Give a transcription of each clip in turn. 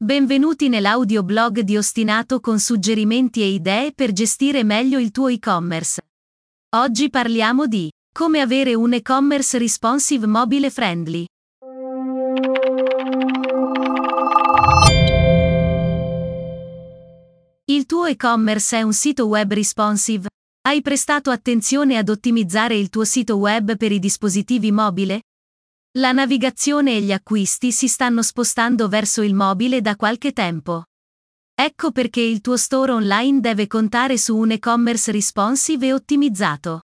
Benvenuti nell'audioblog di Ostinato con suggerimenti e idee per gestire meglio il tuo e-commerce. Oggi parliamo di come avere un e-commerce responsive mobile friendly. Il tuo e-commerce è un sito web responsive? Hai prestato attenzione ad ottimizzare il tuo sito web per i dispositivi mobile? La navigazione e gli acquisti si stanno spostando verso il mobile da qualche tempo. Ecco perché il tuo store online deve contare su un e-commerce responsive e ottimizzato.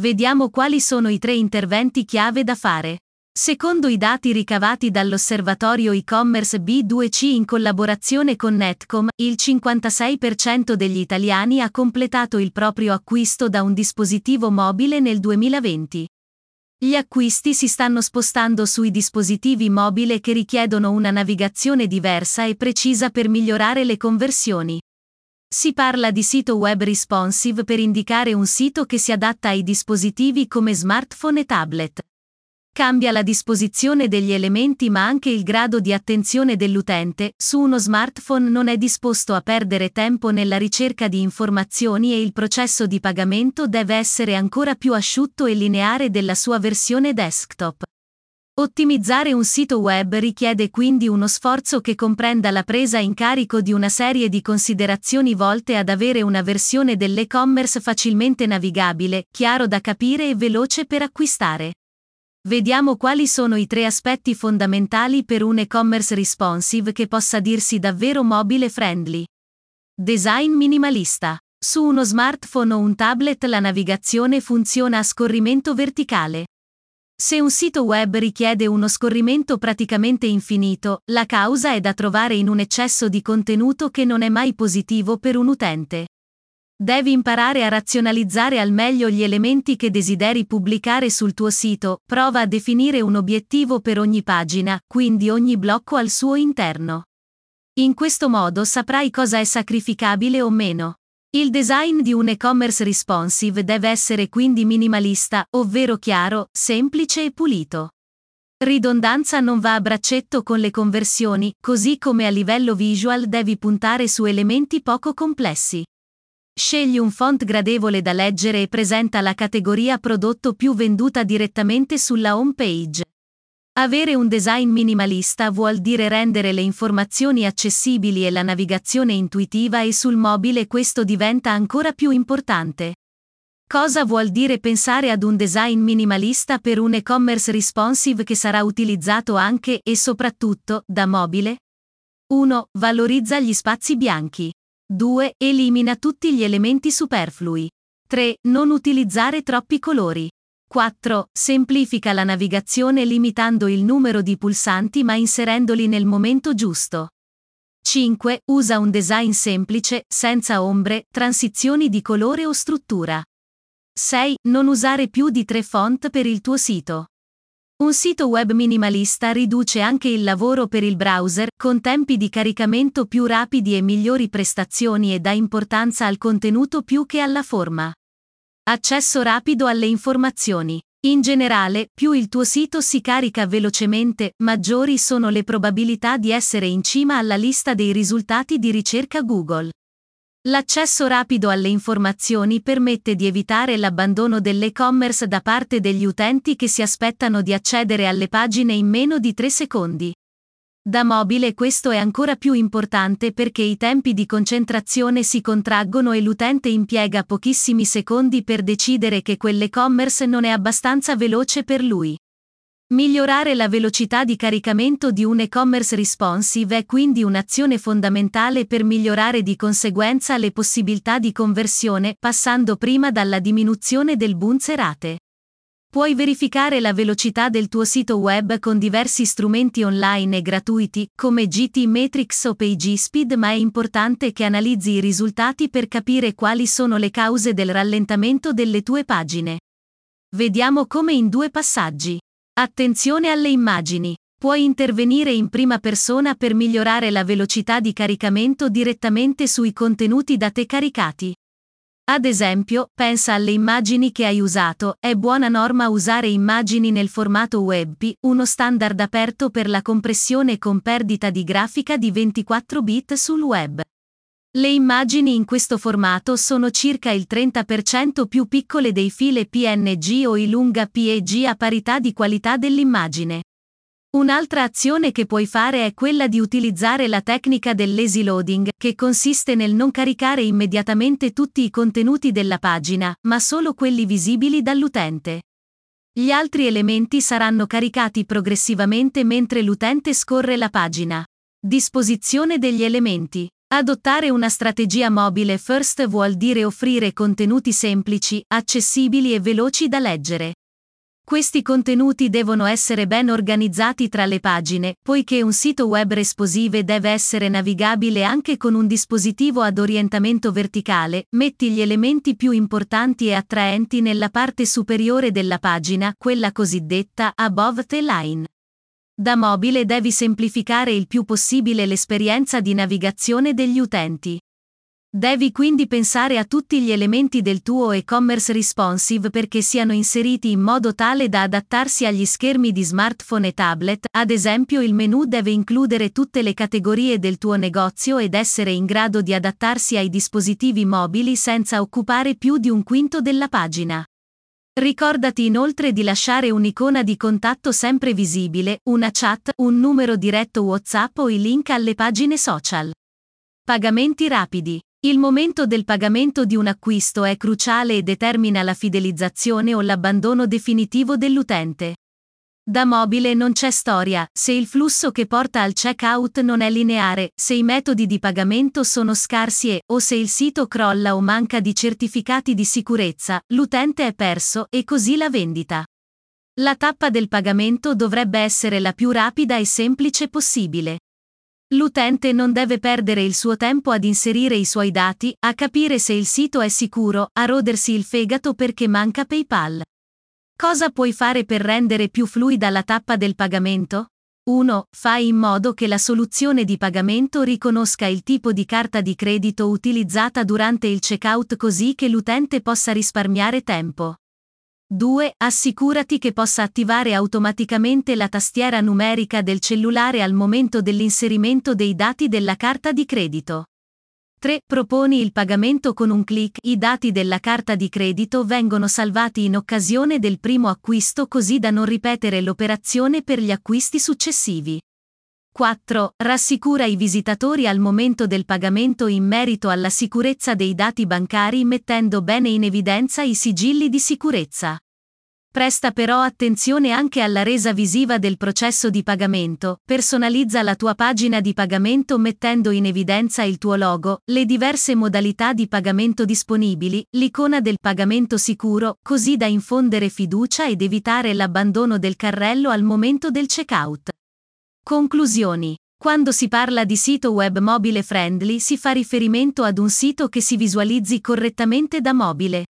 Vediamo quali sono i tre interventi chiave da fare. Secondo i dati ricavati dall'osservatorio e-commerce B2C in collaborazione con Netcom, il 56% degli italiani ha completato il proprio acquisto da un dispositivo mobile nel 2020. Gli acquisti si stanno spostando sui dispositivi mobili che richiedono una navigazione diversa e precisa per migliorare le conversioni. Si parla di sito web responsive per indicare un sito che si adatta ai dispositivi come smartphone e tablet. Cambia la disposizione degli elementi ma anche il grado di attenzione dell'utente, su uno smartphone non è disposto a perdere tempo nella ricerca di informazioni e il processo di pagamento deve essere ancora più asciutto e lineare della sua versione desktop. Ottimizzare un sito web richiede quindi uno sforzo che comprenda la presa in carico di una serie di considerazioni volte ad avere una versione dell'e-commerce facilmente navigabile, chiaro da capire e veloce per acquistare. Vediamo quali sono i tre aspetti fondamentali per un e-commerce responsive che possa dirsi davvero mobile friendly. Design minimalista. Su uno smartphone o un tablet la navigazione funziona a scorrimento verticale. Se un sito web richiede uno scorrimento praticamente infinito, la causa è da trovare in un eccesso di contenuto che non è mai positivo per un utente. Devi imparare a razionalizzare al meglio gli elementi che desideri pubblicare sul tuo sito, prova a definire un obiettivo per ogni pagina, quindi ogni blocco al suo interno. In questo modo saprai cosa è sacrificabile o meno. Il design di un e-commerce responsive deve essere quindi minimalista, ovvero chiaro, semplice e pulito. Ridondanza non va a braccetto con le conversioni, così come a livello visual devi puntare su elementi poco complessi. Scegli un font gradevole da leggere e presenta la categoria prodotto più venduta direttamente sulla home page. Avere un design minimalista vuol dire rendere le informazioni accessibili e la navigazione intuitiva e sul mobile questo diventa ancora più importante. Cosa vuol dire pensare ad un design minimalista per un e-commerce responsive che sarà utilizzato anche e soprattutto da mobile? 1. Valorizza gli spazi bianchi. 2. Elimina tutti gli elementi superflui. 3. Non utilizzare troppi colori. 4. Semplifica la navigazione limitando il numero di pulsanti ma inserendoli nel momento giusto. 5. Usa un design semplice, senza ombre, transizioni di colore o struttura. 6. Non usare più di tre font per il tuo sito. Un sito web minimalista riduce anche il lavoro per il browser, con tempi di caricamento più rapidi e migliori prestazioni e dà importanza al contenuto più che alla forma. Accesso rapido alle informazioni. In generale, più il tuo sito si carica velocemente, maggiori sono le probabilità di essere in cima alla lista dei risultati di ricerca Google. L'accesso rapido alle informazioni permette di evitare l'abbandono dell'e-commerce da parte degli utenti che si aspettano di accedere alle pagine in meno di 3 secondi. Da mobile questo è ancora più importante perché i tempi di concentrazione si contraggono e l'utente impiega pochissimi secondi per decidere che quell'e-commerce non è abbastanza veloce per lui. Migliorare la velocità di caricamento di un e-commerce responsive è quindi un'azione fondamentale per migliorare di conseguenza le possibilità di conversione, passando prima dalla diminuzione del bounce rate. Puoi verificare la velocità del tuo sito web con diversi strumenti online e gratuiti, come GT Matrix o PageSpeed, ma è importante che analizzi i risultati per capire quali sono le cause del rallentamento delle tue pagine. Vediamo come in due passaggi. Attenzione alle immagini. Puoi intervenire in prima persona per migliorare la velocità di caricamento direttamente sui contenuti da te caricati. Ad esempio, pensa alle immagini che hai usato, è buona norma usare immagini nel formato WebP, uno standard aperto per la compressione con perdita di grafica di 24 bit sul web. Le immagini in questo formato sono circa il 30% più piccole dei file PNG o i lunga PEG a parità di qualità dell'immagine. Un'altra azione che puoi fare è quella di utilizzare la tecnica del lazy loading, che consiste nel non caricare immediatamente tutti i contenuti della pagina, ma solo quelli visibili dall'utente. Gli altri elementi saranno caricati progressivamente mentre l'utente scorre la pagina. Disposizione degli elementi. Adottare una strategia mobile first vuol dire offrire contenuti semplici, accessibili e veloci da leggere. Questi contenuti devono essere ben organizzati tra le pagine, poiché un sito web responsive deve essere navigabile anche con un dispositivo ad orientamento verticale, metti gli elementi più importanti e attraenti nella parte superiore della pagina, quella cosiddetta above the line. Da mobile devi semplificare il più possibile l'esperienza di navigazione degli utenti. Devi quindi pensare a tutti gli elementi del tuo e-commerce responsive perché siano inseriti in modo tale da adattarsi agli schermi di smartphone e tablet, ad esempio il menu deve includere tutte le categorie del tuo negozio ed essere in grado di adattarsi ai dispositivi mobili senza occupare più di un quinto della pagina. Ricordati inoltre di lasciare un'icona di contatto sempre visibile, una chat, un numero diretto WhatsApp o i link alle pagine social. Pagamenti rapidi. Il momento del pagamento di un acquisto è cruciale e determina la fidelizzazione o l'abbandono definitivo dell'utente. Da mobile non c'è storia, se il flusso che porta al checkout non è lineare, se i metodi di pagamento sono scarsi e, o se il sito crolla o manca di certificati di sicurezza, l'utente è perso e così la vendita. La tappa del pagamento dovrebbe essere la più rapida e semplice possibile. L'utente non deve perdere il suo tempo ad inserire i suoi dati, a capire se il sito è sicuro, a rodersi il fegato perché manca PayPal. Cosa puoi fare per rendere più fluida la tappa del pagamento? 1. Fai in modo che la soluzione di pagamento riconosca il tipo di carta di credito utilizzata durante il checkout così che l'utente possa risparmiare tempo. 2. Assicurati che possa attivare automaticamente la tastiera numerica del cellulare al momento dell'inserimento dei dati della carta di credito. 3. Proponi il pagamento con un clic. I dati della carta di credito vengono salvati in occasione del primo acquisto così da non ripetere l'operazione per gli acquisti successivi. 4. Rassicura i visitatori al momento del pagamento in merito alla sicurezza dei dati bancari mettendo bene in evidenza i sigilli di sicurezza. Presta però attenzione anche alla resa visiva del processo di pagamento, personalizza la tua pagina di pagamento mettendo in evidenza il tuo logo, le diverse modalità di pagamento disponibili, l'icona del pagamento sicuro, così da infondere fiducia ed evitare l'abbandono del carrello al momento del checkout. Conclusioni. Quando si parla di sito web mobile friendly si fa riferimento ad un sito che si visualizzi correttamente da mobile.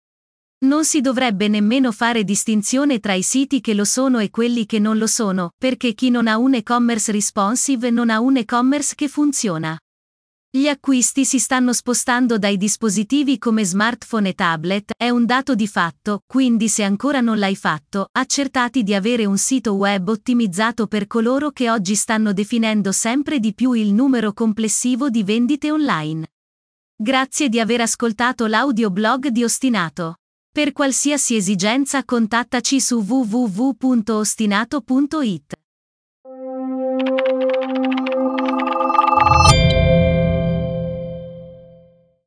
Non si dovrebbe nemmeno fare distinzione tra i siti che lo sono e quelli che non lo sono, perché chi non ha un e-commerce responsive non ha un e-commerce che funziona. Gli acquisti si stanno spostando dai dispositivi come smartphone e tablet, è un dato di fatto, quindi se ancora non l'hai fatto, accertati di avere un sito web ottimizzato per coloro che oggi stanno definendo sempre di più il numero complessivo di vendite online. Grazie di aver ascoltato l'audioblog di Ostinato. Per qualsiasi esigenza contattaci su www.ostinato.it.